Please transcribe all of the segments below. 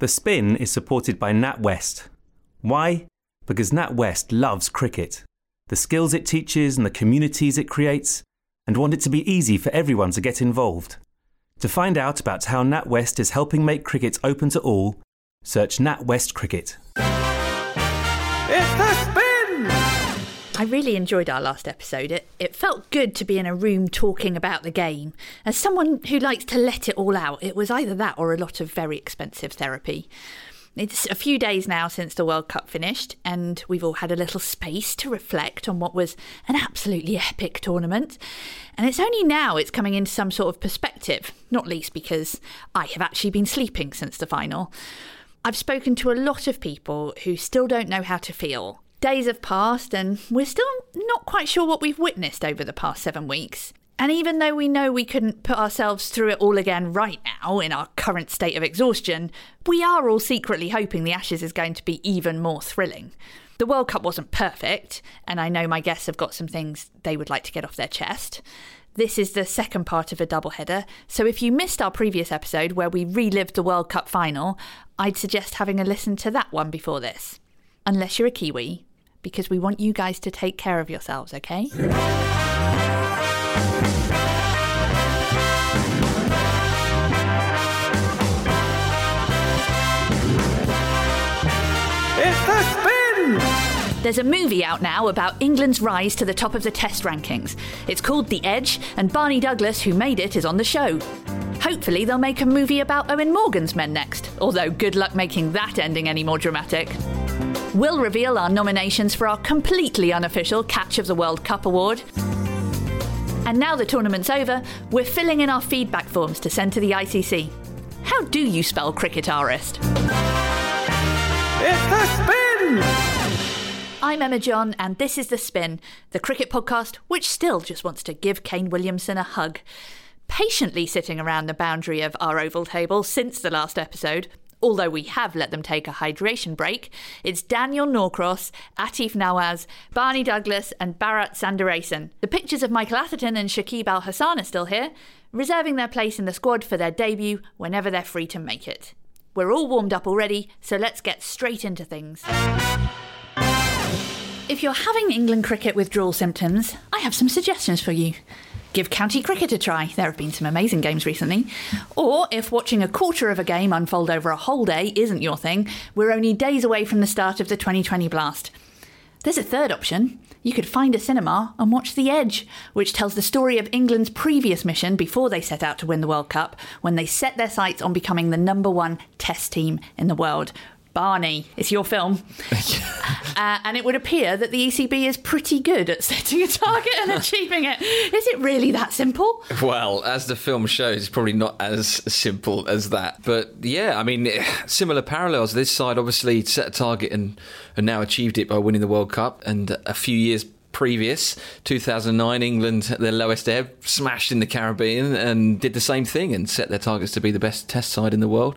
The Spin is supported by NatWest. Why? Because NatWest loves cricket, the skills it teaches and the communities it creates, and want it to be easy for everyone to get involved. To find out about how NatWest is helping make cricket open to all, search NatWest Cricket. I really enjoyed our last episode. It, it felt good to be in a room talking about the game. As someone who likes to let it all out, it was either that or a lot of very expensive therapy. It's a few days now since the World Cup finished, and we've all had a little space to reflect on what was an absolutely epic tournament. And it's only now it's coming into some sort of perspective, not least because I have actually been sleeping since the final. I've spoken to a lot of people who still don't know how to feel. Days have passed, and we're still not quite sure what we've witnessed over the past seven weeks. And even though we know we couldn't put ourselves through it all again right now in our current state of exhaustion, we are all secretly hoping the Ashes is going to be even more thrilling. The World Cup wasn't perfect, and I know my guests have got some things they would like to get off their chest. This is the second part of a doubleheader, so if you missed our previous episode where we relived the World Cup final, I'd suggest having a listen to that one before this. Unless you're a Kiwi, because we want you guys to take care of yourselves, okay? It's the spin! There's a movie out now about England's rise to the top of the test rankings. It's called The Edge, and Barney Douglas, who made it, is on the show. Hopefully, they'll make a movie about Eoin Morgan's men next, although good luck making that ending any more dramatic. We'll reveal our nominations for our completely unofficial Catch of the World Cup award. And now the tournament's over, we're filling in our feedback forms to send to the ICC. How do you spell cricketarist? It's the spin! I'm Emma John, and this is The Spin, the cricket podcast which still just wants to give Kane Williamson a hug. Patiently sitting around the boundary of our oval table since the last episode, although we have let them take a hydration break, it's Daniel Norcross, Aatif Nawaz, Barney Douglas, and Bharat Sundaresan. The pictures of Michael Atherton and Shakib Al Hasan are still here, reserving their place in the squad for their debut whenever they're free to make it. We're all warmed up already, so let's get straight into things. If you're having England cricket withdrawal symptoms, I have some suggestions for you. Give county cricket a try. There have been some amazing games recently. Or if watching a quarter of a game unfold over a whole day isn't your thing, we're only days away from the start of the 2020 blast. There's a third option. You could find a cinema and watch The Edge, which tells the story of England's previous mission before they set out to win the World Cup, when they set their sights on becoming the number one test team in the world. Barney, it's your film. uh, and it would appear that the ECB is pretty good at setting a target and achieving it. Is it really that simple? Well, as the film shows, it's probably not as simple as that. But yeah, I mean, similar parallels. This side obviously set a target and, and now achieved it by winning the World Cup. And a few years previous, 2009, England their lowest ebb, smashed in the Caribbean and did the same thing and set their targets to be the best test side in the world.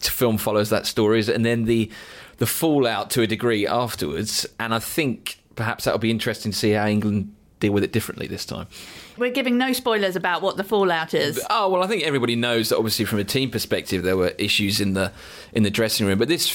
Film follows that story, and then the the fallout to a degree afterwards. And I think perhaps that'll be interesting to see how England deal with it differently this time. We're giving no spoilers about what the fallout is. Oh well, I think everybody knows that. Obviously, from a team perspective, there were issues in the in the dressing room, but this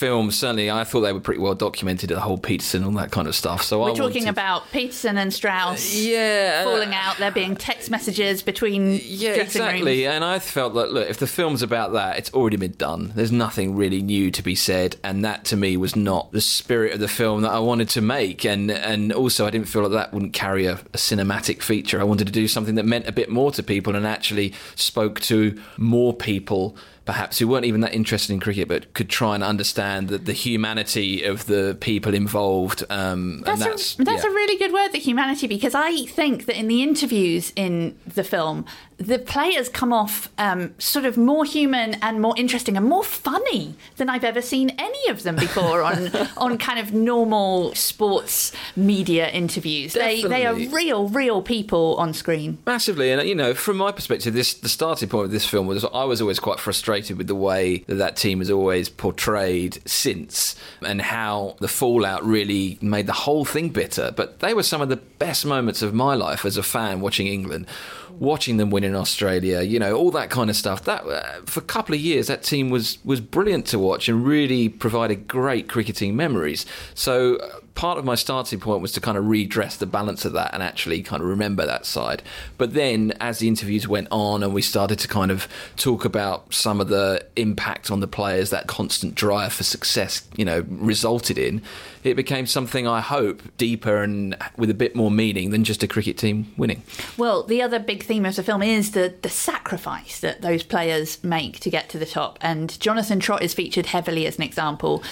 film certainly I thought they were pretty well documented. The whole Pietersen, all that kind of stuff. So We're I talking wanted- about Pietersen and Strauss uh, yeah falling uh, out. There being text messages between Yeah, exactly. rooms. And I felt that look, if the film's about that, it's already been done. There's nothing really new to be said, and that to me was not the spirit of the film that I wanted to make. And and also, I didn't feel that that wouldn't carry a, a cinematic feature. I wanted to do something that meant a bit more to people and actually spoke to more people. Perhaps who weren't even that interested in cricket, but could try and understand the, the humanity of the people involved. Um, That's, that's a, that's yeah. a really good word, the humanity, because I think that in the interviews in the film, the players come off um, sort of more human and more interesting and more funny than I've ever seen any of them before on on kind of normal sports media interviews. They they are real, real people on screen. Massively, and you know, from my perspective, this the starting point of this film was I was always quite frustrated with the way that that team has always portrayed since, and how the fallout really made the whole thing bitter. But they were some of the best moments of my life as a fan watching England. Watching them win in Australia, you know, all that kind of stuff. That uh, for a couple of years, that team was was brilliant to watch and really provided great cricketing memories. So. Part of my starting point was to kind of redress the balance of that and actually kind of remember that side. But then, as the interviews went on and we started to kind of talk about some of the impact on the players that constant drive for success, you know, resulted in, it became something I hope deeper and with a bit more meaning than just a cricket team winning. Well, the other big theme of the film is the the sacrifice that those players make to get to the top, and Jonathan Trott is featured heavily as an example.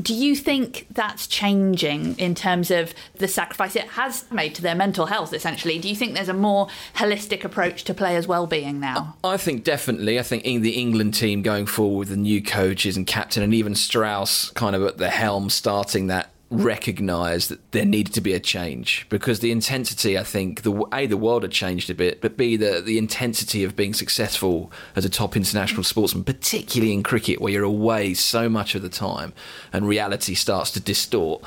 Do you think that's changing in terms of the sacrifice it has made to their mental health, essentially? Do you think there's a more holistic approach to players' well-being now? I think definitely. I think the England team going forward with the new coaches and captain, and even Strauss kind of at the helm starting that recognise that there needed to be a change because the intensity, I think, the a the world had changed a bit, but b the the intensity of being successful as a top international sportsman, particularly in cricket where you're away so much of the time and reality starts to distort.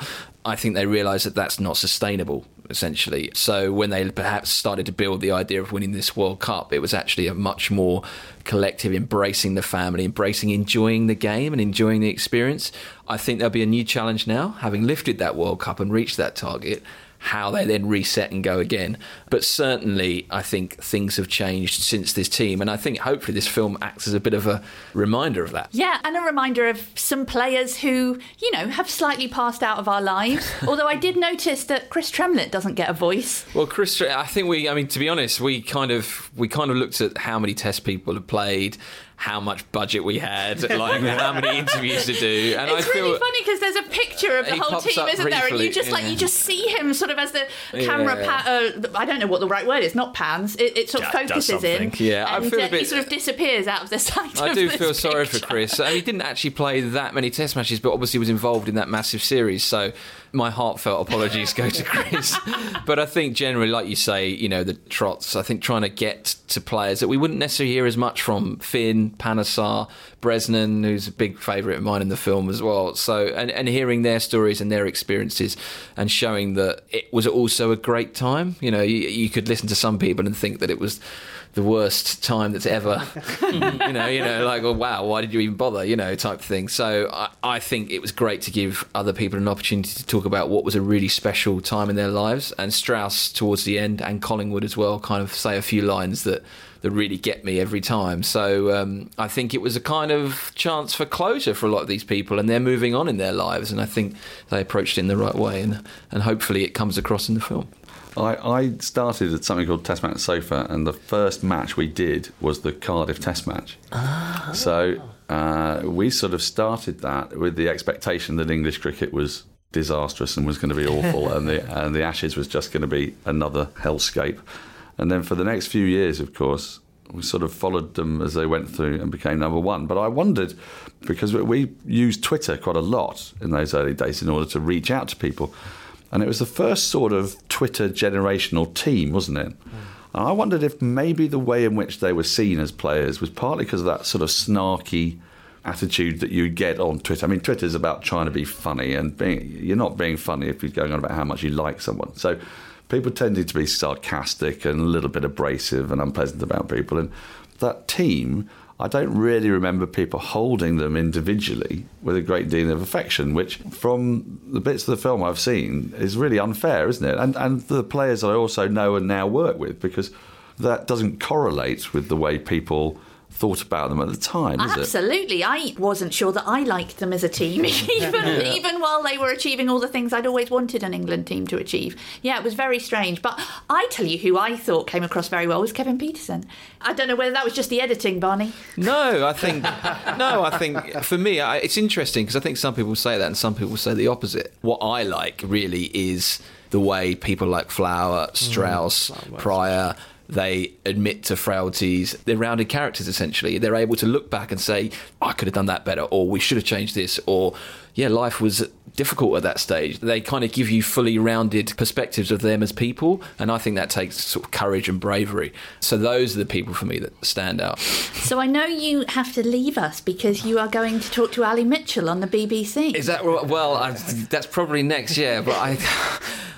I think they realise that that's not sustainable essentially. So when they perhaps started to build the idea of winning this World Cup, it was actually a much more collective embracing the family, embracing enjoying the game and enjoying the experience. I think there'll be a new challenge now, having lifted that World Cup and reached that target how they then reset and go again. But certainly, I think things have changed since this team, and I think hopefully this film acts as a bit of a reminder of that. Yeah, and a reminder of some players who, you know, have slightly passed out of our lives. Although I did notice that Chris Tremlett doesn't get a voice. Well, Chris, I think we, I mean, to be honest, we kind of we kind of looked at how many Test people have played how much budget we had, like how many interviews to do. And it's I feel really funny because there's a picture of the whole team, isn't there? And you just like you just see him sort of as the camera. Yeah. Pa- uh, I don't know what the right word is. Not pans. It, it sort of focuses in. Yeah, and, I feel uh, a bit. He sort of disappears out of the sight. I do feel picture. sorry for Chris. he didn't actually play that many Test matches, but obviously was involved in that massive series. So my heartfelt apologies go to Chris. but I think generally, like you say, you know, the Trotts, I think trying to get to players that we wouldn't necessarily hear as much from Finn, Panesar, Bresnan, who's a big favourite of mine in the film as well. So, and, and hearing their stories and their experiences and showing that it was also a great time. You know, you, you could listen to some people and think that it was the worst time that's ever, you know, you know, like, oh, wow, why did you even bother, you know, type thing. So I, I think it was great to give other people an opportunity to talk about what was a really special time in their lives. And Strauss, towards the end, and Collingwood as well, kind of say a few lines that that really get me every time. So um, I think it was a kind of chance for closure for a lot of these people, and they're moving on in their lives. And I think they approached it in the right way, and and hopefully it comes across in the film. I, I started at something called Test Match Sofa, and the first match we did was the Cardiff Test match. Oh. So uh, we sort of started that with the expectation that English cricket was disastrous and was going to be awful, and the and the Ashes was just going to be another hellscape. And then for the next few years, of course, we sort of followed them as they went through and became number one. But I wondered because we used Twitter quite a lot in those early days in order to reach out to people. And it was the first sort of Twitter generational team, wasn't it? Mm. And I wondered if maybe the way in which they were seen as players was partly because of that sort of snarky attitude that you get on Twitter. I mean, Twitter is about trying to be funny, and being, you're not being funny if you're going on about how much you like someone. So people tended to be sarcastic and a little bit abrasive and unpleasant about people. And that team I don't really remember people holding them individually with a great deal of affection, which, from the bits of the film I've seen, is really unfair, isn't it? And and the players I also know and now work with, because that doesn't correlate with the way people thought about them at the time, Absolutely. I wasn't sure that I liked them as a team, even, yeah. even while they were achieving all the things I'd always wanted an England team to achieve. Yeah, it was very strange. But I tell you who I thought came across very well was Kevin Pietersen. I don't know whether that was just the editing, Barney. No, I think no, I think for me I, it's interesting because I think some people say that and some people say the opposite. What I like really is the way people like Flower, Strauss, mm, Prior they admit to frailties. They're rounded characters, essentially. They're able to look back and say, I could have done that better, or we should have changed this, or yeah, life was difficult at that stage. They kind of give you fully rounded perspectives of them as people, and I think that takes sort of courage and bravery. So those are the people for me that stand out. So I know you have to leave us because you are going to talk to Ali Mitchell on the BBC. Is that well? I, that's probably next, yeah. But I.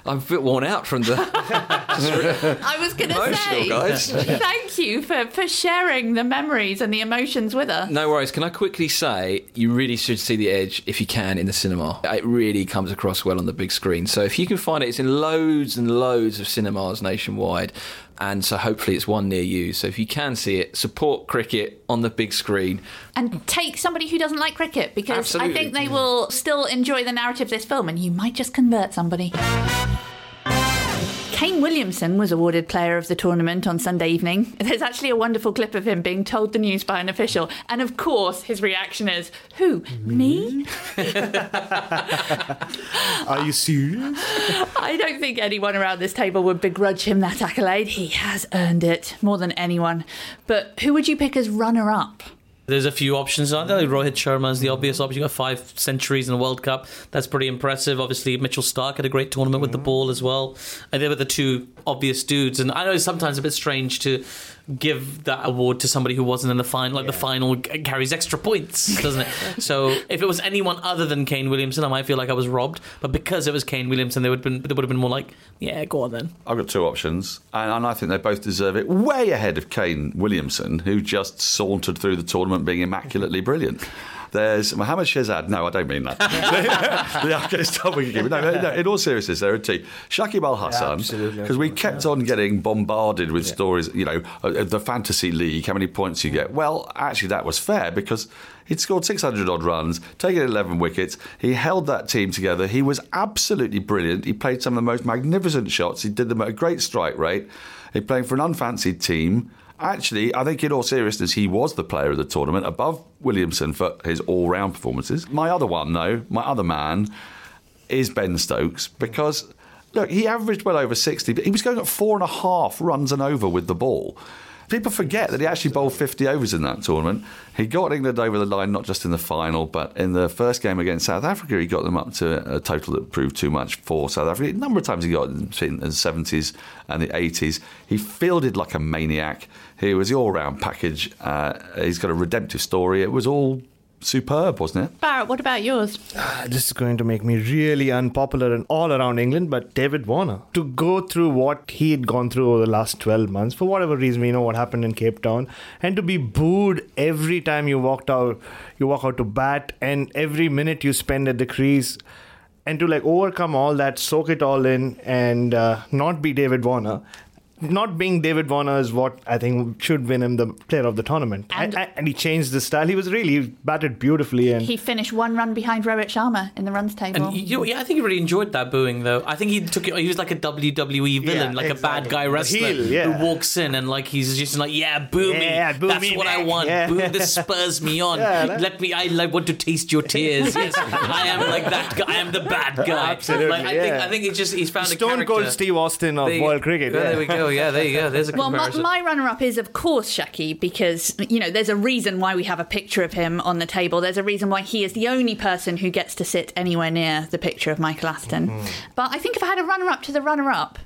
I'm a bit worn out from the. I was going to say, guys. thank you for, for sharing the memories and the emotions with us. No worries. Can I quickly say you really should see The Edge if you can in the cinema. It really comes across well on the big screen. So if you can find it, it's in loads and loads of cinemas nationwide. And so hopefully it's one near you. So if you can see it, support cricket on the big screen. And take somebody who doesn't like cricket because Absolutely. I think they will still enjoy the narrative of this film and you might just convert somebody. Kane Williamson was awarded Player of the Tournament on Sunday evening. There's actually a wonderful clip of him being told the news by an official. And of course, his reaction is, Who? Me? Are you serious? I don't think anyone around this table would begrudge him that accolade. He has earned it more than anyone. But who would you pick as runner up? There's a few options. I think Rohit Sharma is the obvious option. You got five centuries in the World Cup. That's pretty impressive. Obviously, Mitchell Starc had a great tournament with the mm-hmm. ball as well. And they were the two obvious dudes. And I know it's sometimes a bit strange to give that award to somebody who wasn't in the final. Like the final g- carries extra points, doesn't it? so if it was anyone other than Kane Williamson, I might feel like I was robbed. But because it was Kane Williamson, they would have been they would have been more like, yeah, go on then. I've got two options, and, and I think they both deserve it. Way ahead of Kane Williamson, who just sauntered through the tournament being immaculately brilliant. There's Mohammad Shahzad. No, I don't mean that. the Afghanistan wicketkeeper. No, no, no, in all seriousness, there are two. Shakib Al Hasan, because we kept on getting bombarded with stories. You know, uh, the fantasy league, how many points you get. Well, actually, that was fair because he'd scored 600 odd runs, taken 11 wickets. He held that team together. He was absolutely brilliant. He played some of the most magnificent shots. He did them at a great strike rate. He played for an unfancied team. Actually, I think in all seriousness, he was the player of the tournament above Williamson for his all round performances. My other one, though, my other man, is Ben Stokes because, look, he averaged well over 60, but he was going at four and a half runs and over with the ball. People forget that he actually bowled 50 overs in that tournament. He got England over the line, not just in the final, but in the first game against South Africa, he got them up to a total that proved too much for South Africa. A number of times he got in the 70s and the 80s. He fielded like a maniac. He was the all round package. Uh, he's got a redemptive story. It was all superb, wasn't it? Bharat, what about yours? this is going to make me really unpopular and all around England, but David Warner. To go through what he had gone through over the last 12 months, for whatever reason, we know what happened in Cape Town, and to be booed every time you walked out, you walk out to bat, and every minute you spend at the crease, and to like overcome all that, soak it all in, and uh, not be David Warner. Not being David Warner is what I think should win him the player of the tournament. And- And, and he changed the style. He was really he batted beautifully and He finished one run behind Rohit Sharma in the runs table. And you, yeah, I think he really enjoyed that booing though. I think he took it. He was like a WWE villain, Yeah, like a bad guy wrestler heel, yeah. who walks in and like he's just like, yeah, boo me. Yeah, boo That's me what I want. Yeah. Boo, this spurs me on. Yeah, that- Let me. I like want to taste your tears. Yes, I am like that guy. I am the bad guy. Absolutely, Like, I think. yeah. I think it's just he's found a Stone character. Cold Steve Austin of There world cricket. Yeah, yeah. There we go. Yeah, there you go. There's a Well, my, comparison. my runner up is, of course, Shaki, because, you know, there's a reason why we have a picture of him on the table. There's a reason why he is the only person who gets to sit anywhere near the picture of Michael Atherton. Hmm. But I think if I had a runner up to the runner up,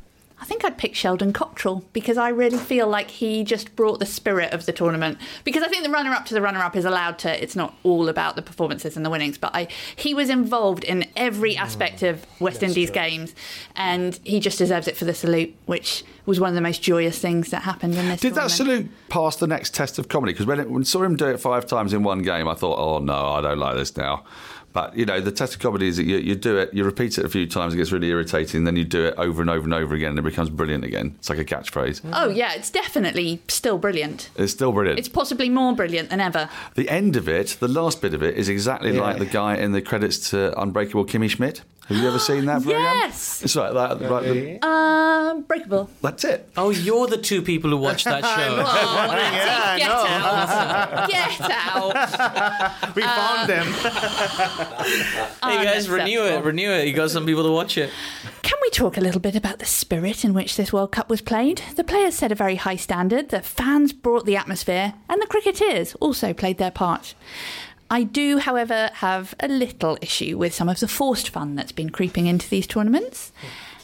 I think I'd pick Sheldon Cottrell because I really feel like he just brought the spirit of the tournament. Because I think the runner up to the runner up is allowed to, it's not all about the performances and the winnings, but I, he was involved in every mm. aspect of West Indies games and he just deserves it for the salute, which was one of the most joyous things that happened in this Did that salute pass the next test of comedy? Because when, it- when I saw him do it five times in one game, I thought, oh no, I don't like this now. But you know, the test of comedy is that you, you do it, you repeat it a few times, it gets really irritating, then you do it over and over and over again, and it becomes brilliant again. It's like a catchphrase. Oh, yeah, it's definitely still brilliant. It's still brilliant. It's possibly more brilliant than ever. the end of it, the last bit of it, is exactly Yeah. like the guy in the credits to Unbreakable Kimmy Schmidt. Have you ever seen that program? Yes! It's like that. Like the, Um, breakable. that's it. oh, you're the two people who watched that show. Oh, Natty, Yeah, get no. out! Get out! we found them. Hey guys, renew it, renew it. You got some people to watch it. Can we talk a little bit about the spirit in which this World Cup was played? The players set a very high standard, the fans brought the atmosphere, and the cricketers also played their part. I do, however, have a little issue with some of the forced fun that's been creeping into these tournaments.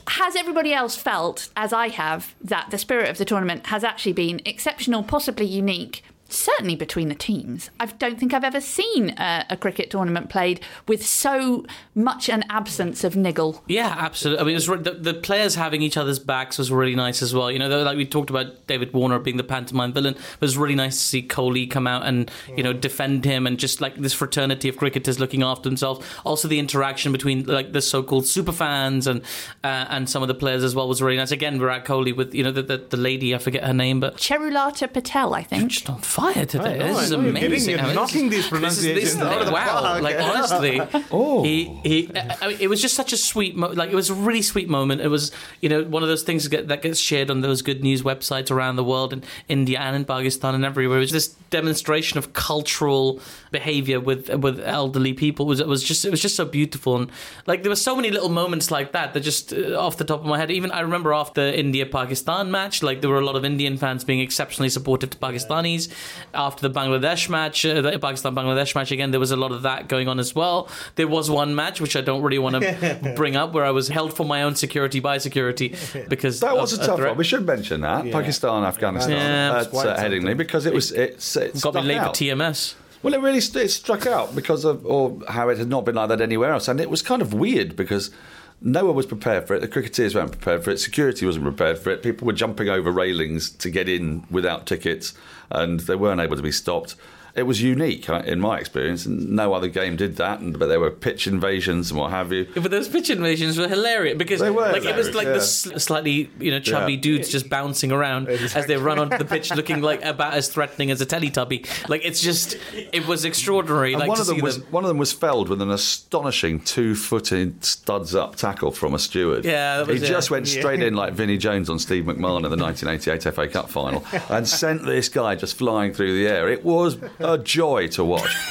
Has everybody else felt, as I have, that the spirit of the tournament has actually been exceptional, possibly unique, certainly between the teams. I don't think I've ever seen a, a cricket tournament played with so much an absence of niggle. Yeah, absolutely. I mean, it was the, the players having each other's backs was really nice as well. You know, like we talked about David Warner being the pantomime villain, it was really nice to see Kohli come out and you know defend him and just like this fraternity of cricketers looking after themselves. Also, the interaction between like the so-called super fans and uh, and some of the players as well was really nice. Again, Virat Kohli with you know the, the, the lady I forget her name, but Charulata Patel, I think. Just on fire today. Know, this is know, you're amazing. you're I mean, knocking this- these pronunciations this is- out of the wow, park. like honestly, Oh. he he. I mean, it was just such a sweet, mo- like it was a really sweet moment. It was you know one of those things that get- that gets shared on those good news websites around the world in India and in Pakistan and everywhere. It was this demonstration of cultural behavior with with elderly people. It was it was just it was just so beautiful and like there were so many little moments like that that just uh, off the top of my head. Even I remember after India Pakistan match, like there were a lot of Indian fans being exceptionally supportive to Pakistanis. After the Bangladesh match, uh, the Pakistan Bangladesh match again, there was a lot of that going on as well. There was one match which I don't really want to bring up where I was held for my own security by security because That was of a tough threat. one. We should mention that Pakistan, Afghanistan Yeah, at uh, Headingley because it was it's, it's Got me late out. for TMS. Well, it really st- it struck out because of or how it had not been like that anywhere else, and it was kind of weird because no one was prepared for it. The cricketers weren't prepared for it. Security wasn't prepared for it. People were jumping over railings to get in without tickets, and they weren't able to be stopped. It was unique uh, in my experience, and no other game did that. And but there were pitch invasions and what have you. Yeah, but those pitch invasions were hilarious because They were like it was like yeah. the slightly you know chubby Yeah. dudes just bouncing around as they run onto the pitch, looking like about as threatening as a Teletubby. Like it's just it was extraordinary. Like one to of them was them. one of them was felled with an astonishing two-footed studs up tackle from a steward. Yeah, that was he just went straight in like Vinnie Jones on Steve McMahon in the 1988 FA Cup final and sent this guy just flying through the air. It was a joy to watch.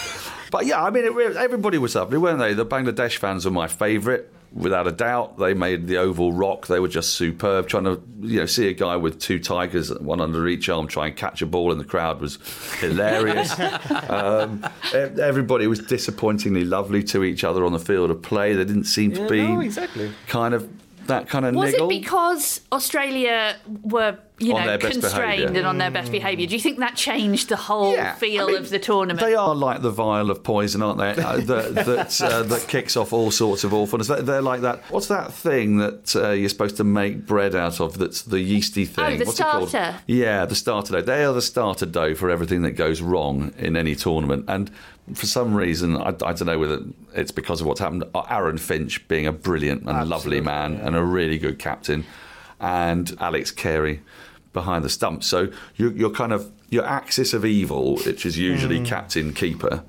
But yeah, I mean, it, everybody was lovely, weren't they? The Bangladesh fans were my favourite. Without a doubt, they made the oval rock. They were just superb. Trying to, you know, see a guy with two tigers, one under each arm, try and catch a ball in the crowd was hilarious. Um, everybody was disappointingly lovely to each other on the field of play. They didn't seem to be no, exactly. kind of that kind of Was niggle. it because Australia were, you On know, their best constrained behaviour. and on their best behaviour? Do you think that changed the whole Yeah, feel I mean, of the tournament? They are like the vial of poison, aren't they? Uh, that that, uh, that kicks off all sorts of awfulness. They're, they're like that. What's that thing that uh, you're supposed to make bread out of? That's the yeasty thing. Oh, the What's it called? starter. Yeah, the starter dough. They are the starter dough for everything that goes wrong in any tournament. And for some reason, I, I don't know whether it's because of what's happened. uh, Aaron Finch being a brilliant and lovely man and a really good captain, and Alex Carey behind the stump. So you, you're kind of your axis of evil, which is usually hmm. captain keeper,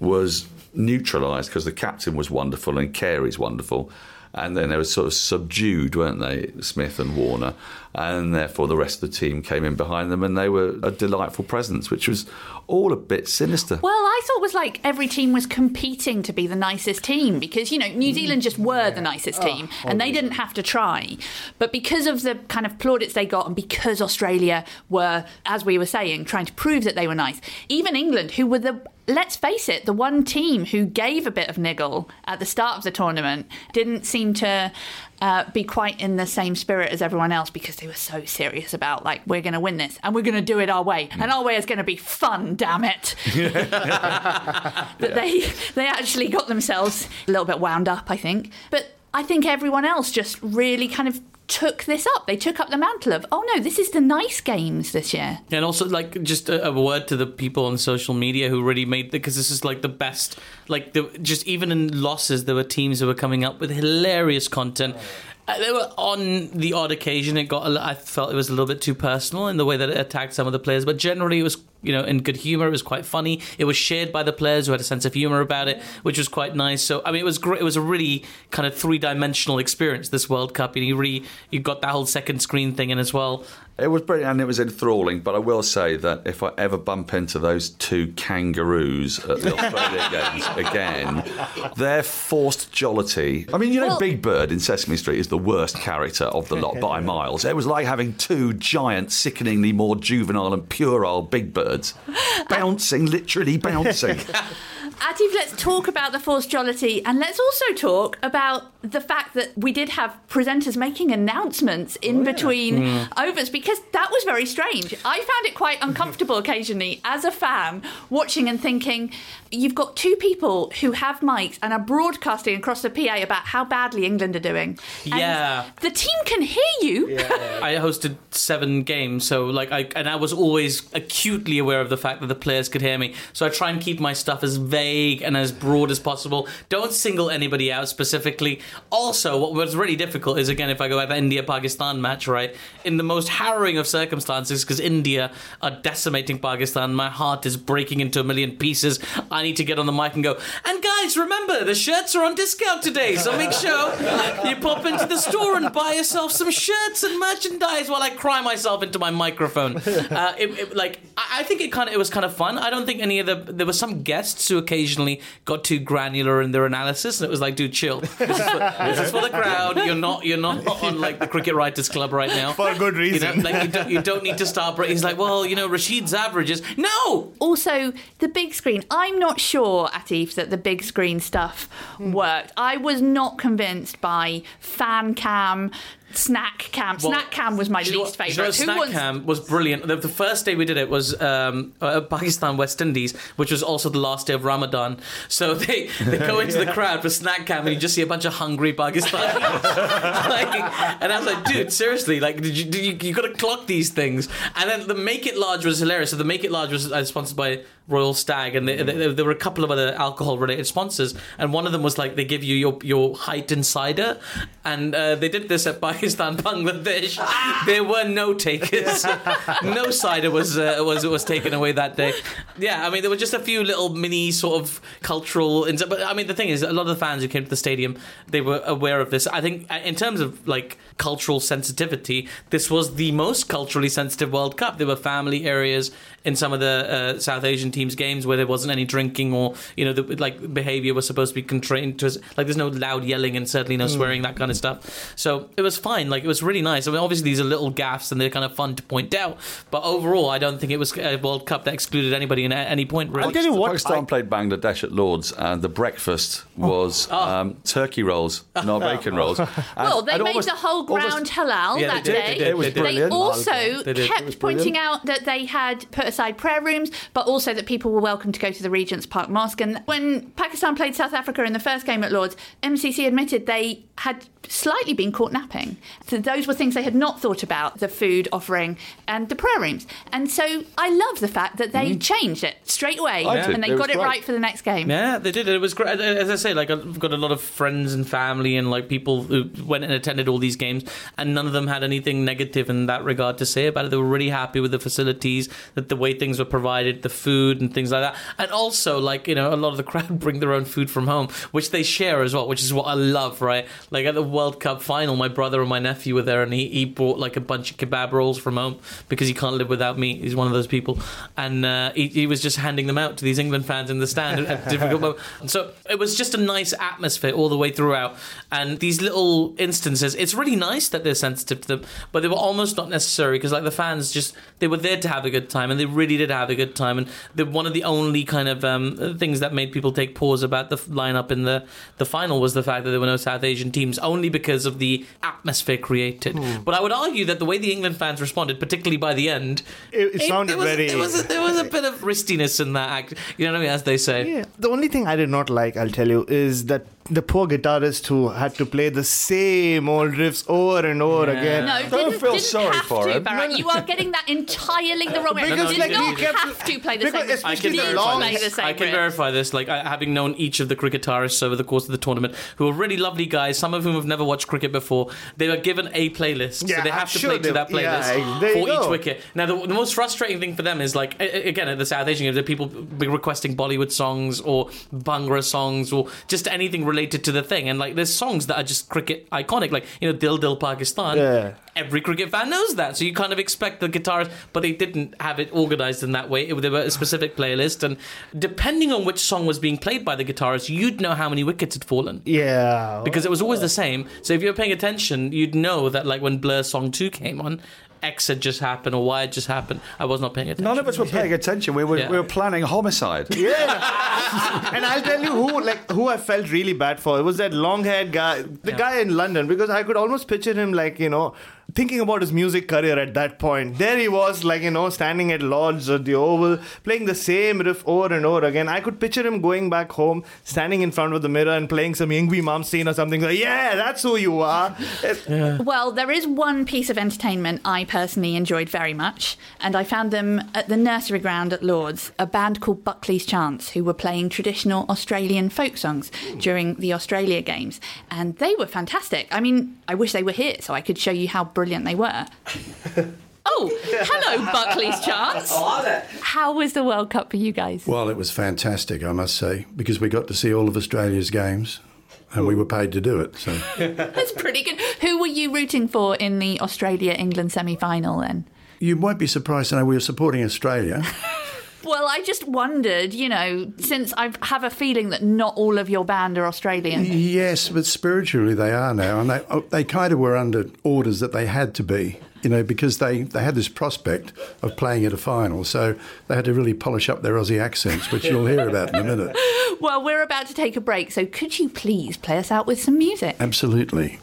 was neutralised because the captain was wonderful and Carey's wonderful. And then they were sort of subdued, weren't they, Smith and Warner? And therefore the rest of the team came in behind them and they were a delightful presence, which was all a bit sinister. Well, I thought it was like every team was competing to be the nicest team because, you know, New mm. Zealand just were the nicest team oh, and they didn't have to try. But because of the kind of plaudits they got and because Australia were, as we were saying, trying to prove that they were nice, even England, who were the, let's face it, the one team who gave a bit of niggle at the start of the tournament, didn't seem to. Uh, be quite in the same spirit as everyone else because they were so serious about like we're going to win this and we're going to do it our way and our way is going to be fun damn it that they they actually got themselves a little bit wound up, I think. But I think everyone else just really kind of took this up. They took up the mantle of, oh no, this is the nice games this year. And also, like, just a, a word to the people on social media who really made because this is like the best. Like, the, just even in losses, there were teams who were coming up with hilarious content. Uh, they were on the odd occasion. It got. I felt it was a little bit too personal in the way that it attacked some of the players, but generally it was, you know, in good humor. It was quite funny. It was shared by the players who had a sense of humor about it, which was quite nice. So I mean, it was great. It was a really kind of three dimensional experience. This World Cup, and you really you got that whole second screen thing in as well. It was brilliant and it was enthralling, but I will say that if I ever bump into those two kangaroos at the Australia Games again, their forced jollity. I mean, you know, Well- Big Bird in Sesame Street is the worst character of the lot by miles. It was like having two giant, sickeningly more juvenile and puerile Big Birds bouncing, literally bouncing. Aatif, let's talk about the forced jollity and let's also talk about the fact that we did have presenters making announcements in oh, between hmm. overs because that was very strange. I found it quite uncomfortable occasionally as a fan watching and thinking, you've got two people who have mics and are broadcasting across the PA about how badly England are doing. And Yeah. the team can hear you. I hosted seven games, so like I and I was always acutely aware of the fact that the players could hear me. So I try and keep my stuff as vague and as broad as possible. Don't single anybody out specifically. Also, what was really difficult is again if I go back to India Pakistan match, right? In the most harrowing of circumstances, because India are decimating Pakistan, my heart is breaking into a million pieces. I need to get on the mic and go. And guys, remember the shirts are on discount today, so make sure you pop into the store and buy yourself some shirts and merchandise while I cry myself into my microphone. Uh, it, it- like I I think it kind of it was kind of fun. I don't think any of the there were some guests who occasionally got too granular in their analysis, and it was like, dude, chill. This is for, this is for the crowd. You're not you're not on like the Cricket Writers Club right now For a good You know, reason. like you don't, you don't need to start. bra- He's like, well, you know, Rashid's averages. No, Also, the big screen. I'm not sure, Aatif, that the big screen stuff worked. I was not convinced by fan cam, snack cam. Well, snack cam was my Do you know least what- do you know favourite. what Who Snack wants? Cam was brilliant. The, the first day we did it was um, uh, Pakistan West Indies, which was also the last day of Ramadan. So they, they go into the crowd for Snack Cam, and you just see a bunch of hungry Pakistanis. like, and I was like, dude, seriously, like, did you, did you you got to clock these things? And then the Make It Large was hilarious. So the Make It Large was uh, sponsored by Royal Stag, and they, they, there were a couple of other alcohol-related sponsors, and one of them was like they give you your your heightened cider, and uh, they did this at Pakistan Bangladesh. there were no takers, no cider was uh, was was taken away that day. Yeah, I mean there were just a few little mini sort of cultural, but I mean the thing is, a lot of the fans who came to the stadium they were aware of this. I think uh, in terms of like cultural sensitivity, this was the most culturally sensitive World Cup. There were family areas in some of the uh, South Asian teams' games where there wasn't any drinking or you know the, like behavior was supposed to be constrained to like there's no loud yelling and certainly no swearing that kind of stuff. So it was fine. Like it was really nice. I mean, obviously these are little gaffes and they're kind of fun to point out, but overall, I don't think it was a World Cup that excluded anybody in at any point. Really. I'll tell you what. Pakistan I- played Bangladesh at Lords, and the breakfast was um, turkey rolls, not bacon rolls. And- Well, they made almost- the whole almost- ground halal Yeah, that they did, day. they did, It was They brilliant. also They kept pointing out that they had put aside prayer rooms, but also that people were welcome to go to the Regent's Park Mosque. And when Pakistan played South Africa in the first game at Lords, MCC admitted they had slightly been caught napping. So those were things they had not thought about the food offering and the prayer rooms. And so I love the fact that they changed it straight away Mm. Did. and they It got it great. right for the next game. Yeah, they did. It was great. As I say, like I've got a lot of friends and family and like people who went and attended all these games, and none of them had anything negative in that regard to say about it. They were really happy with the facilities, that the way things were provided, the food and things like that, and also like you know a lot of the crowd bring their own food from home, which they share as well, which is what I love. Right, like at the World Cup final, my brother and my nephew were there, and he, he brought like a bunch of kebab rolls from home because he can't live without meat. He's one of those people, and uh, he, he was just handing them out to these England fans in the stand at, difficult moments. So it was just a nice atmosphere all the way throughout. And these little instances, it's really nice that they're sensitive to them, but they were almost not necessary because like the fans just they were there to have a good time, and they really did have a good time. And the, one of the only kind of um, things that made people take pause about the f- lineup in the the final was the fact that there were no South Asian teams, only because of the atmosphere created. But I would argue that the way the England fans responded, particularly by the end, It, it sounded was, very. There was, a, there was a bit of ristiness in that act. You know what I mean? As they say. Yeah. The only thing I did not like, I'll tell you, is that the poor guitarist who had to play the same old riffs over and over Yeah. again. No, Don't didn't, feel didn't sorry have for to, him. Bharat. You are getting that entirely the wrong way. Because, you like, did he not kept- have to play the because same. riff. especially I can You the long- play the same I can riff. verify this, like I, having known each of the cricket guitarists over the course of the tournament, who are really lovely guys. Some of whom have never watched cricket before. They were given a playlist, Yeah, so they I'm have to sure play to they- that playlist yeah, there you for each wicket. Now, the, the most frustrating thing for them is like a- a- again at the South Asian games, people be requesting Bollywood songs or Bhangra songs or just anything related to the thing. And like there's songs that are just cricket iconic, like you know Dil Dil Pakistan. Yeah. Every cricket fan knows that, so you kind of expect the guitarist, but they didn't have it organized in that way. It, there were a specific playlist, and depending on which song was being played by the guitarist, you'd know how many wickets had fallen Yeah. because it was always the same. So if you were paying attention, you'd know that like when Blur's song two came on, X had just happened or Y had just happened. I was not paying attention. None of us were paying attention. We were, Yeah. we were planning homicide. Yeah. and I'll tell you who like who I felt really bad for. It was that long-haired guy, the guy in London, because I could almost picture him like you know thinking about his music career at that point. There he was, like you know, standing at Lords or the Oval, playing the same riff over and over again. I could picture him going back home, standing in front of the mirror and playing some Yngwie Malmsteen or something. Like, yeah, that's who you are. Well, there is one piece of entertainment I personally enjoyed very much, and I found them at the nursery ground at Lords, a band called Buckley's Chance, who were playing traditional Australian folk songs during the Australia Games, and they were fantastic. I mean, I wish they were here so I could show you how brilliant they were. Oh, hello, Buckley's Chance. How was the World Cup for you guys? Well, it was fantastic, I must say, because we got to see all of Australia's games and we were paid to do it. So That's pretty good. Who were you rooting for in the Australia England semi final then? you won't be surprised to know we were supporting Australia. Well, I just wondered, you know, since I have a feeling that not all of your band are Australian. yes, but spiritually they are now, and they oh, they kind of were under orders that they had to be. You know, because they, they had this prospect of playing at a final, so they had to really polish up their Aussie accents, which you'll hear about in a minute. Well, we're about to take a break, so could you please play us out with some music? Absolutely.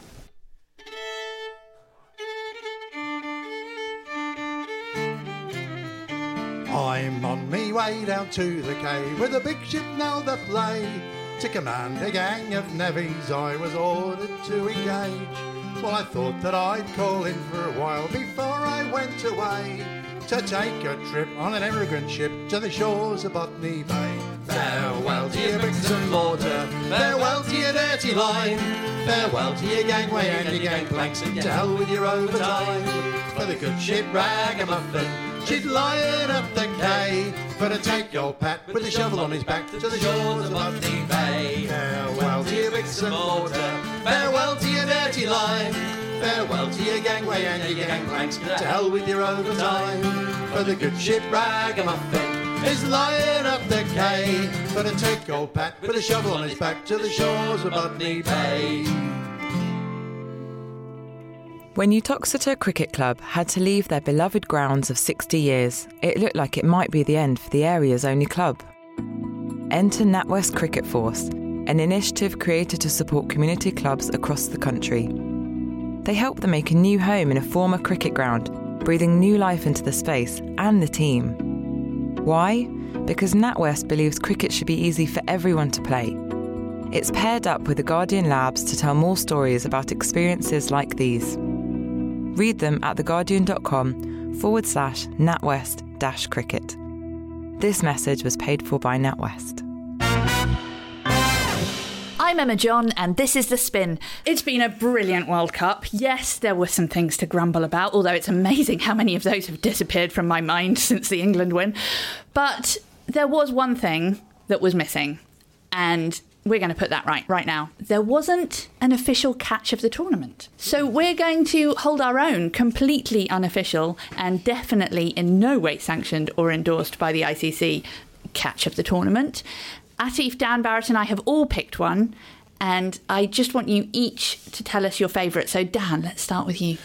On me way down to the quay with a big ship now the play. To command a gang of navvies, I was ordered to engage. Well, I thought that I'd call in for a while before I went away to take a trip on an emigrant ship to the shores of Botany Bay. Farewell to your bricks and mortar, farewell to your dirty line, farewell to your gangway and your gangplanks, and to hell with your overtime. For the good ship ragamuffin, she's lying up the quay, for to take your pat with a shovel on his back to the shores of Botany Bay. Farewell to your bricks and mortar, farewell to your dirty line. Farewell to your gangway and your gangplanks, to hell with your overtime. For the good ship ragamuffin is lying up the quay, for to take old Pat with a shovel on his back to the shores of Botany Bay. When Uttoxeter Cricket Club had to leave their beloved grounds of 60 years, it looked like it might be the end for the area's only club. Enter NatWest Cricket Force, an initiative created to support community clubs across the country. They help them make a new home in a former cricket ground, breathing new life into the space and the team. Why? Because NatWest believes cricket should be easy for everyone to play. It's paired up with the Guardian Labs to tell more stories about experiences like these. Read them at theguardian.com forward slash NatWest dash cricket. This message was paid for by NatWest. I'm Emma John, and this is The Spin. It's been a brilliant World Cup. Yes, there were some things to grumble about, although it's amazing how many of those have disappeared from my mind since the England win. But there was one thing that was missing, and we're going to put that right right now. There wasn't an official catch of the tournament. So we're going to hold our own, completely unofficial, and definitely in no way sanctioned or endorsed by the ICC catch of the tournament. Aatif, Dan Bharat, and I have all picked one, and I just want you each to tell us your favourite. So, Dan, let's start with you.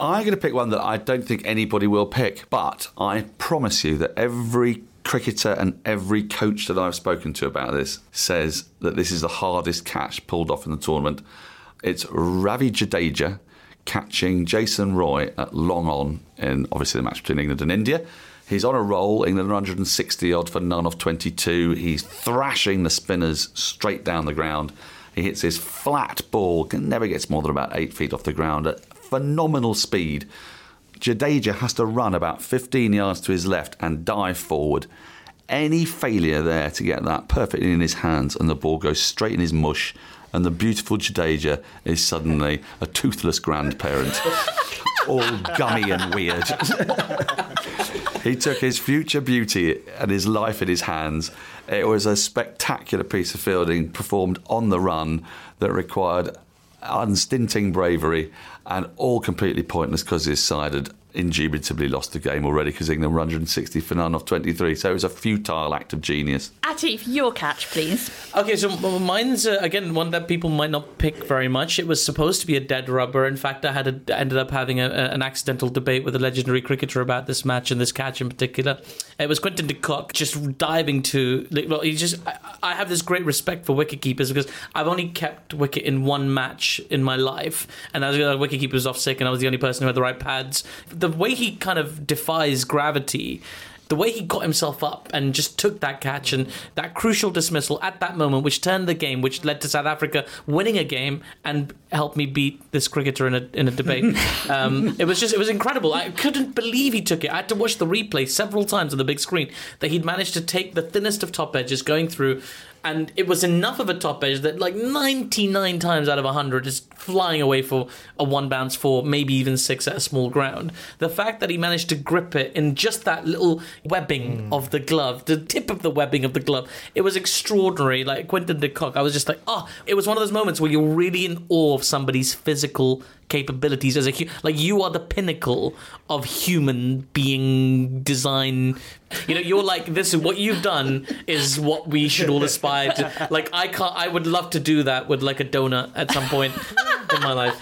I'm going to pick one that I don't think anybody will pick, but I promise you that every cricketer and every coach that I've spoken to about this says that this is the hardest catch pulled off in the tournament. It's Ravi Jadeja catching Jason Roy at long on in obviously the match between England and India. He's on a roll. England 160 odd for none of 22. He's thrashing the spinners straight down the ground. He hits his flat ball, can never gets more than about eight feet off the ground at phenomenal speed. Jadeja has to run about 15 yards to his left and dive forward. Any failure there to get that perfectly in his hands and the ball goes straight in his mush, and the beautiful Jadeja is suddenly a toothless grandparent, all gummy and weird. he took his future beauty and his life in his hands. It was a spectacular piece of fielding performed on the run that required unstinting bravery and all completely pointless because he's side had indubitably lost the game already because England were 160 for none off 23. So it was a futile act of genius. Aatif, your catch, please. Okay, so mine's uh, again one that people might not pick very much. It was supposed to be a dead rubber. In fact, I had a, ended up having a, a- an accidental debate with a legendary cricketer about this match and this catch in particular. It was Quinton de Kock just diving to. Well, he just. I, I have this great respect for wicket keepers because I've only kept wicket in one match in my life, and that was the wicket keeper was off sick, and I was the only person who had the right pads. The way he kind of defies gravity the way he got himself up and just took that catch and that crucial dismissal at that moment, which turned the game, which led to South Africa winning a game and helped me beat this cricketer in a in a debate. um, it was just it was incredible. I couldn't believe he took it. I had to watch the replay several times on the big screen that he'd managed to take the thinnest of top edges going through. And it was enough of a top edge that, like 99 times out of 100, is flying away for a one bounce four, maybe even six at a small ground. The fact that he managed to grip it in just that little webbing hmm. of the glove, the tip of the webbing of the glove, it was extraordinary. Like Quinton de Kock, I was just like, oh, it was one of those moments where you're really in awe of somebody's physical capabilities as a hu- like you are the pinnacle of human being design. You know you're like this is what you've done is what we should all aspire to. Like i can't i would love to do that with like a donut at some point in my life.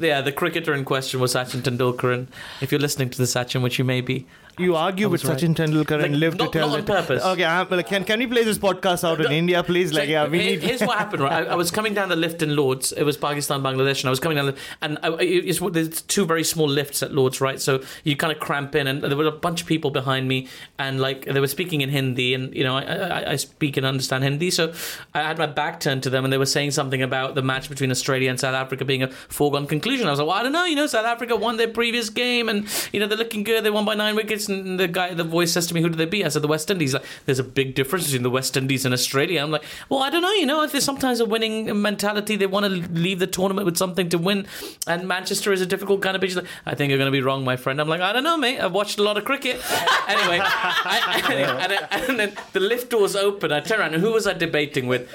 Yeah the cricketer in question was sachin tendulkar and if you're listening to the sachin which you may be You argue with was right. Sachin Tendulkar Like, and live not- to tell not on that. purpose. Okay, I'm, like, can can we play this podcast out in India, please? Like, So, yeah, we here- need. Here's what happened, right? I, I was coming down the lift in Lords. It was Pakistan, Bangladesh, and I was coming down, the, and I, it's, there's two very small lifts at Lords, right? So you kind of cramp in, and there were a bunch of people behind me, and like they were speaking in Hindi, and you know I, I, I speak and understand Hindi, so I had my back turned to them, and they were saying something about the match between Australia and South Africa being a foregone conclusion. I was like, well, I don't know, you know, South Africa won their previous game, and you know they're looking good. They won by nine wickets, and the guy, the voice says to me, "Who do they be?" I said, "The West Indies." Like, there's a big difference between the West Indies and Australia. I'm like, well, I don't know. You know, there's sometimes a winning mentality. They want to leave the tournament with something to win, and Manchester is a difficult kind of pitch. Like, I think you're going to be wrong, my friend. I'm like, I don't know, mate. I've watched a lot of cricket. anyway, I, and, then- and then the lift doors open. I turn around, and who was I debating with?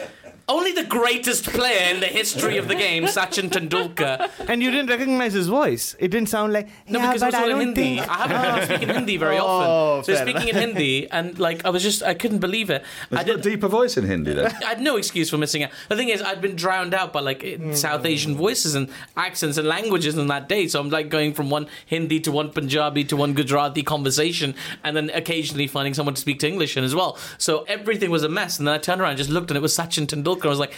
Only the greatest player in the history of the game, Sachin Tendulkar. and you didn't recognize his voice. It didn't sound like. No, yeah, because but it was I all in don't Hindi. think. I haven't heard him speaking Hindi very Oh, often. So fair speaking in Hindi, and like I was just, I couldn't believe it. I Has got a deeper voice in Hindi though. I had no excuse for missing out. The thing is, I'd been drowned out by like mm. South Asian voices and accents and languages in that day. So I'm like going from one Hindi to one Punjabi to one Gujarati conversation, and then occasionally finding someone to speak to English in as well. So everything was a mess. And then I turned around and just looked, and it was Sachin Tendulkar. I was like.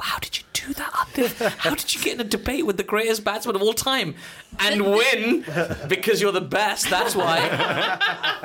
How did you do that? How did you get in a debate with the greatest batsman of all time and win? Because you're the best. That's why.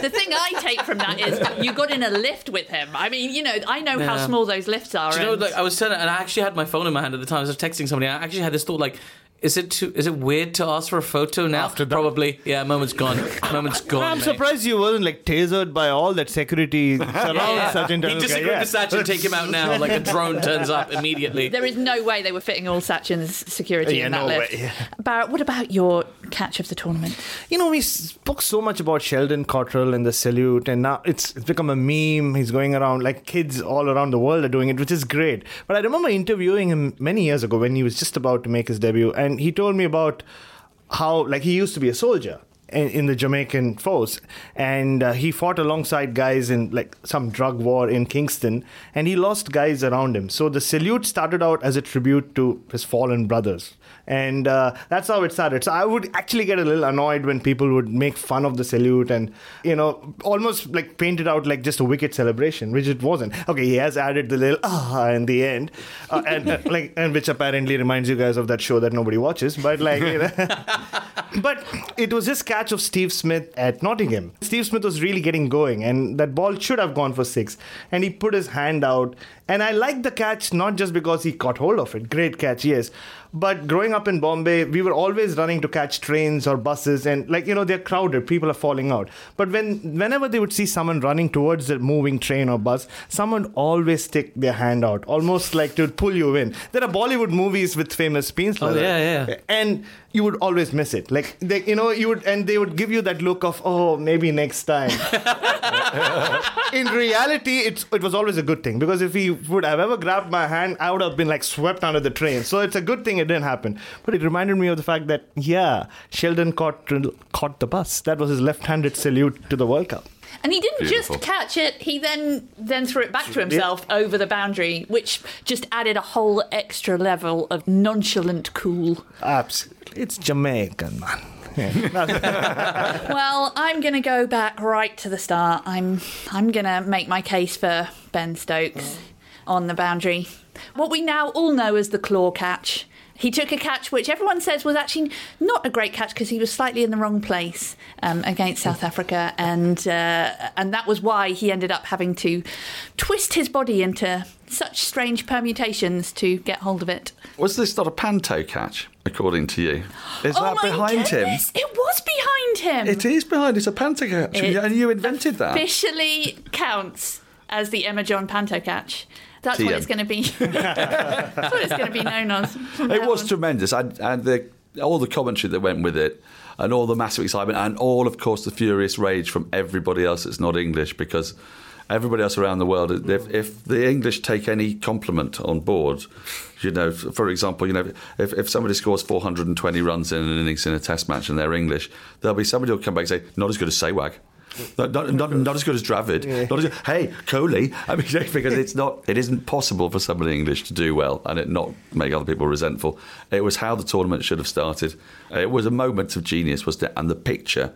The thing I take from that is you got in a lift with him. I mean, you know, I know how small those lifts are. Do you know, and- like I was turning, and I actually had my phone in my hand at the time. I was texting somebody. And I actually had this thought, like, is it too, is it weird to ask for a photo now? After that. Probably. Yeah, moment's gone. Moment's gone. I'm mate. surprised you wasn't like tasered by all that security surround Yeah. Sachin Tendulkar. He disagreed yeah. with Sachin. Take him out now. Like a drone turns up immediately. there is no way they were fitting all Sachin's security Yeah, in that no lift. way, yeah. Bharat, what about your catch of the tournament? You know, we spoke so much about Sheldon Cottrell and the salute, and now it's it's become a meme. He's going around like kids all around the world are doing it, which is great. But I remember interviewing him many years ago when he was just about to make his debut, and he told me about how like he used to be a soldier in, the Jamaican force, and uh, he fought alongside guys in like some drug war in Kingston, and he lost guys around him. So the salute started out as a tribute to his fallen brothers, and uh, that's how it started. So I would actually get a little annoyed when people would make fun of the salute and you know almost like paint it out like just a wicked celebration, which it wasn't. Okay, he has added the little ah in the end, uh, and uh, like and which apparently reminds you guys of that show that nobody watches, but like. You know, but it was his catch of Steve Smith at Nottingham. Steve Smith was really getting going, and that ball should have gone for six. And he put his hand out. And I like the catch not just because he caught hold of it. Great catch, yes. But growing up in Bombay, we were always running to catch trains or buses, and like you know, they're crowded. People are falling out. But when whenever they would see someone running towards the moving train or bus, someone would always stick their hand out, almost like to pull you in. There are Bollywood movies with famous scenes oh, like Oh, that. yeah, yeah. And you would always miss it. Like they, you know, you would, and they would give you that look of, oh, maybe next time. In reality, it's it was always a good thing because if he would have ever grabbed my hand, I would have been like swept under the train. So it's a good thing it didn't happen. But it reminded me of the fact that, yeah, Sheldon caught, caught the bus. That was his left handed salute to the World Cup. And he didn't Beautiful. just catch it, he then then threw it back to himself over the boundary, which just added a whole extra level of nonchalant cool. Absolutely. It's Jamaican, man. Yeah. Well, I'm going to go back right to the start. I'm I'm going to make my case for Ben Stokes on the boundary. What we now all know as the claw catch. He took a catch which everyone says was actually not a great catch because he was slightly in the wrong place um, against South Africa, and uh, and that was why he ended up having to twist his body into such strange permutations to get hold of it. Was this not a panto catch, according to you? Is oh that behind him? goodness, It was behind him. It is behind. It's a panto catch, It and you invented that. officially counts as the Emma John Panto catch. That's what it's going to be. That's what it's going to be known as. It was tremendous, and, and the, all the commentary that went with it, and all the massive excitement, and all, of course, the furious rage from everybody else that's not English, because everybody else around the world, if, if the English take any compliment on board, you know, for example, you know, if, if somebody scores 420 runs in an innings in a Test match and they're English, there'll be somebody who'll come back and say, "Not as good as Sehwag." Not, not, not, not as good as Dravid. Not as, hey, Kohli. I mean, because it's not, it isn't possible for somebody English to do well and it not make other people resentful. It was how the tournament should have started. Uh, it was a moment of genius, wasn't it? And the picture,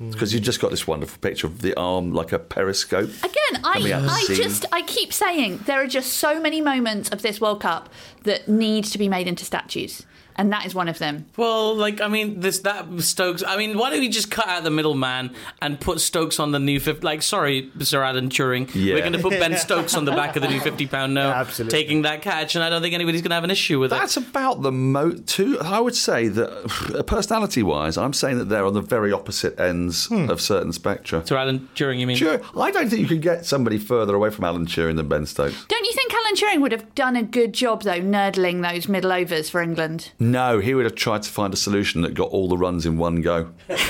mm. because you just got this wonderful picture of the arm like a periscope. Again, I, I scene. just, I keep saying there are just so many moments of this World Cup that need to be made into statues, and that is one of them. Well, like I mean, this that Stokes. I mean, why don't we just cut out the middleman and put Stokes on the new fifty? Like, sorry, Sir Adam Turing, Yeah. we're going to put Ben Stokes on the back of the new fifty pound note, Absolutely. taking that catch, and I don't think anybody's going to have an issue with That's it. That's about the mo. Two, I would say that personality-wise, I'm saying that they're on the very opposite ends hmm. of certain spectra. Sir Alan Turing, you mean? Sure, I don't think you can get somebody further away from Alan Turing than Ben Stokes. Don't you think Alan Turing would have done a good job though, nerdling those middle overs for England? No, he would have tried to find a solution that got all the runs in one go. Let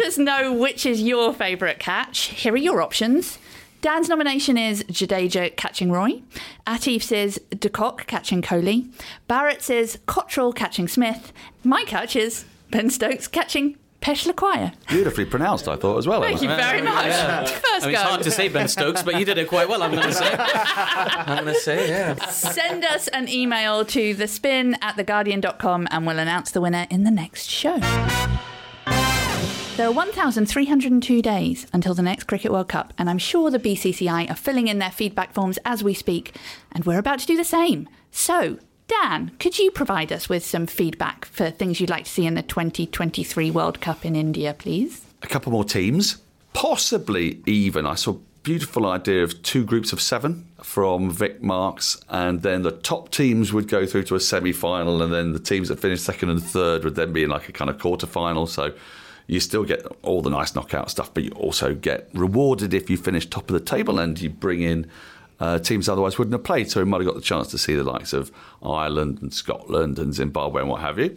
us know which is your favourite catch. Here are your options. Dan's nomination is Jadeja catching Roy. Aatif says De catching Kohli. Bharat says Cottrell catching Smith. My catch is Ben Stokes catching Pesh Choir. Beautifully pronounced, I thought as well. Thank you Emma. very much. First I mean, it's go. hard to say Ben Stokes, but you did it quite well. I'm going to say. I'm going to say, yeah. Send us an email to thespin at theguardian.com and we'll announce the winner in the next show. There are 1,302 days until the next Cricket World Cup, and I'm sure the BCCI are filling in their feedback forms as we speak, and we're about to do the same. So, Dan, could you provide us with some feedback for things you'd like to see in the 2023 World Cup in India, please? A couple more teams, possibly even. I saw a beautiful idea of two groups of seven from Vic Marks, and then the top teams would go through to a semi-final, and then the teams that finished second and third would then be in like a kind of quarter-final. So you still get all the nice knockout stuff, but you also get rewarded if you finish top of the table and you bring in uh, teams otherwise wouldn't have played. So we might have got the chance to see the likes of Ireland and Scotland and Zimbabwe and what have you.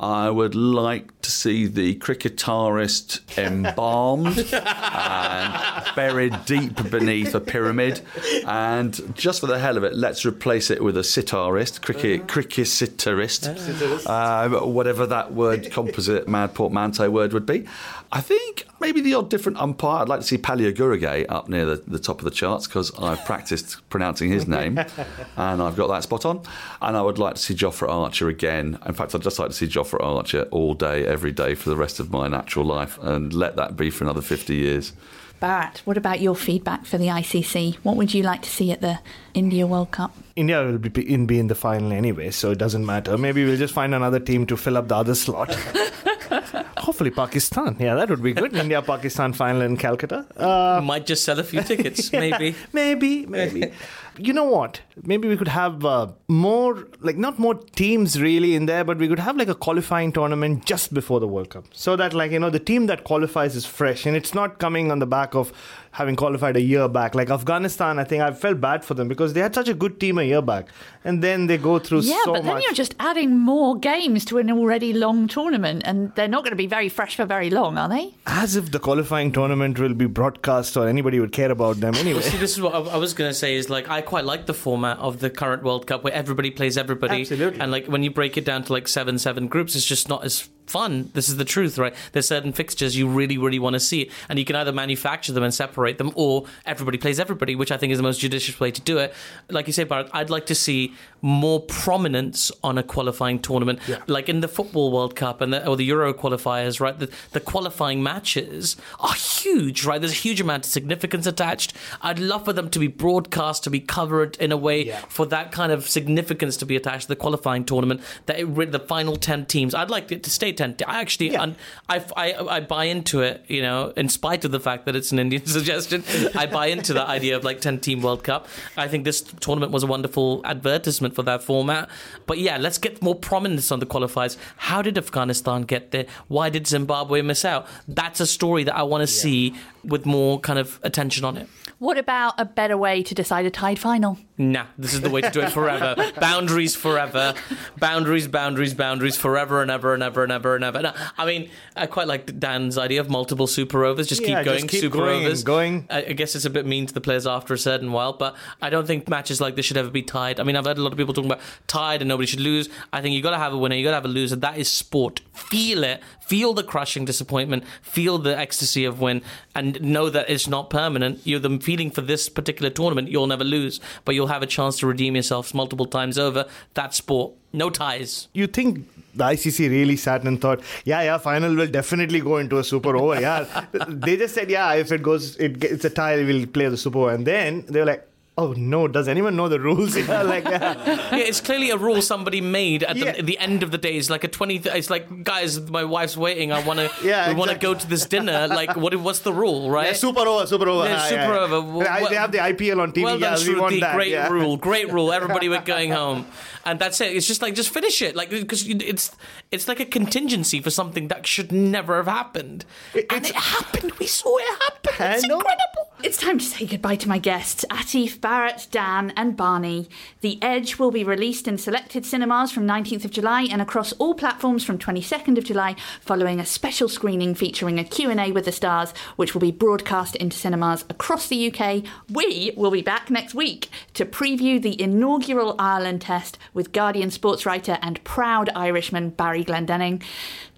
I would like to see the cricketarist embalmed and buried deep beneath a pyramid. And just for the hell of it, let's replace it with a sitarist, cricket, cricketarist, uh, whatever that word, composite, mad portmanteau word would be. I think maybe the odd different umpire. I'd like to see Palio up near the, the top of the charts because I've practiced pronouncing his name and I've got that spot on. And I would like to see Jofra Archer again. In fact, I'd just like to see Jofra Archer all day, every day for the rest of my natural life and let that be for another 50 years. Bharat, what about your feedback for the ICC? What would you like to see at the India World Cup? India will be in, be in the final anyway, so it doesn't matter. Maybe we'll just find another team to fill up the other slot. Hopefully, Pakistan. Yeah, that would be good. India Pakistan final in Calcutta. Uh, Might just sell a few tickets, maybe. maybe, maybe. you know what? Maybe we could have uh, more, like not more teams really in there, but we could have like a qualifying tournament just before the World Cup, so that like you know the team that qualifies is fresh and it's not coming on the back of having qualified a year back. Like Afghanistan, I think I felt bad for them because they had such a good team a year back, and then they go through Yeah, so but then much. you're just adding more games to an already long tournament, and they're not going to be very fresh for very long, are they? As if the qualifying tournament will be broadcast or anybody would care about them anyway. See, this is what I I was going to say. Is like I quite like the format of the current World Cup where everybody plays everybody, Absolutely. and like when you break it down to like seven seven groups, it's just not as fun. This is the truth, right? There's certain fixtures you really really want to see, and you can either manufacture them and separate them, or everybody plays everybody, which I think is the most judicious way to do it. Like you say, Bharat, I'd like to see more prominence on a qualifying tournament, like in the football World Cup and the, or the Euro qualifiers, right? The, the qualifying matches are huge, right? There's a huge amount of significance attached. I'd love for them to be broadcast, to be covered in a way for that kind of significance to be attached to the qualifying tournament. That it, the final ten teams, I'd like it to stay I actually, I, I, I, I buy into it. You know, in spite of the fact that it's an Indian suggestion, I buy into the idea of like ten team World Cup. I think this tournament was a wonderful advertisement for that format. But yeah, let's get more prominence on the qualifiers. How did Afghanistan get there? Why did Zimbabwe miss out? That's a story that I want to see with more kind of attention on it. What about a better way to decide a tied final? Nah, this is the way to do it forever. boundaries forever. Boundaries, boundaries, boundaries forever and ever and ever and ever and ever. No, I mean, I quite like Dan's idea of multiple super overs. Just Yeah, keep going, just keep super going overs. going. I, I guess it's a bit mean to the players after a certain while, but I don't think matches like this should ever be tied. I mean, I've heard a lot of people talking about tied and nobody should lose. I think you've got to have a winner, You've got to have a loser. That is sport. Feel it. Feel the crushing disappointment. Feel the ecstasy of win, and know that it's not permanent. You're the feeling for this particular tournament. You'll never lose, but you'll have a chance to redeem yourselves multiple times over. That sport. No ties. you think the ICC really sat and thought, yeah, yeah, final will definitely go into a super over. Yeah, they just said, yeah, if it goes, it, it's a tie, we'll play the super over. And then they were like, oh no, does anyone know the rules? Like, yeah. yeah, it's clearly a rule somebody made at the, Yeah. the end of the day. It's like a twenty. It's like, guys, my wife's waiting. I want to. Yeah, we want to go to this dinner. Like, what? What's the rule, right? Yeah, super over, super over. Yeah, Ah, super yeah. over. Well, they have the IPL on TV. Well done, yeah, we that. Great rule. Great rule. Everybody we're going home, and that's it. It's just like just finish it, like because it's it's like a contingency for something that should never have happened, and it happened. We saw it happen. It's incredible. It's time to say goodbye to my guests, Aatif, Bharat, Dan, and Barney. The Edge will be released in selected cinemas from 19th of July and across all platforms from 22nd of July, following a special screening featuring a Q&A with the stars, which will be broadcast into cinemas across the UK. We will be back next week to preview the inaugural Ireland Test with Guardian sports writer and proud Irishman Barry Glendenning,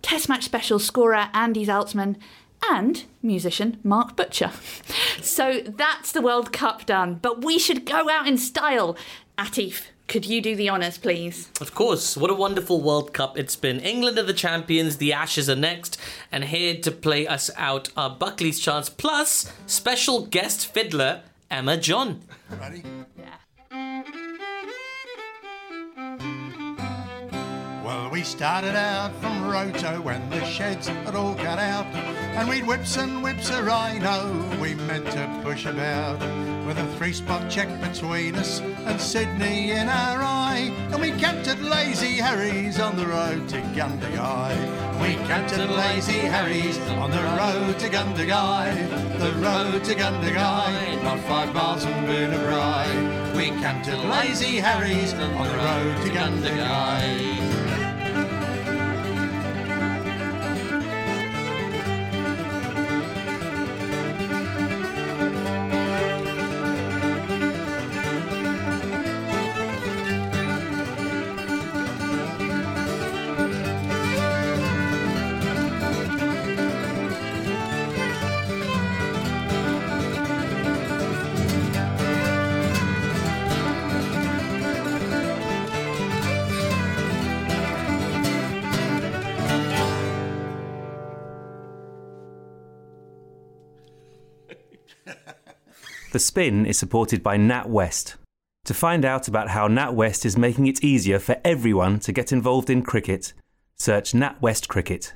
Test match special scorer Andy Zaltzman, and musician Mark Butcher. So that's the World Cup done, but we should go out in style. Aatif, could you do the honours, please? Of course, what a wonderful World Cup it's been. England are the champions, the Ashes are next, and here to play us out are Buckley's Chance plus special guest fiddler Emma John. Ready? Yeah. Well, we started out from Roto when the sheds had all cut out, and we'd whips and whips a rhino. We meant to push about with a three-spot check between us and Sydney in our eye, and we camped at Lazy Harry's on the road to Gundagai. We camped at Lazy Harry's on the road to Gundagai, the road to Gundagai, not five miles from Boonabri. We camped at Lazy Harry's on the road to Gundagai. Spin is supported by NatWest. To find out about how NatWest is making it easier for everyone to get involved in cricket, search NatWest Cricket.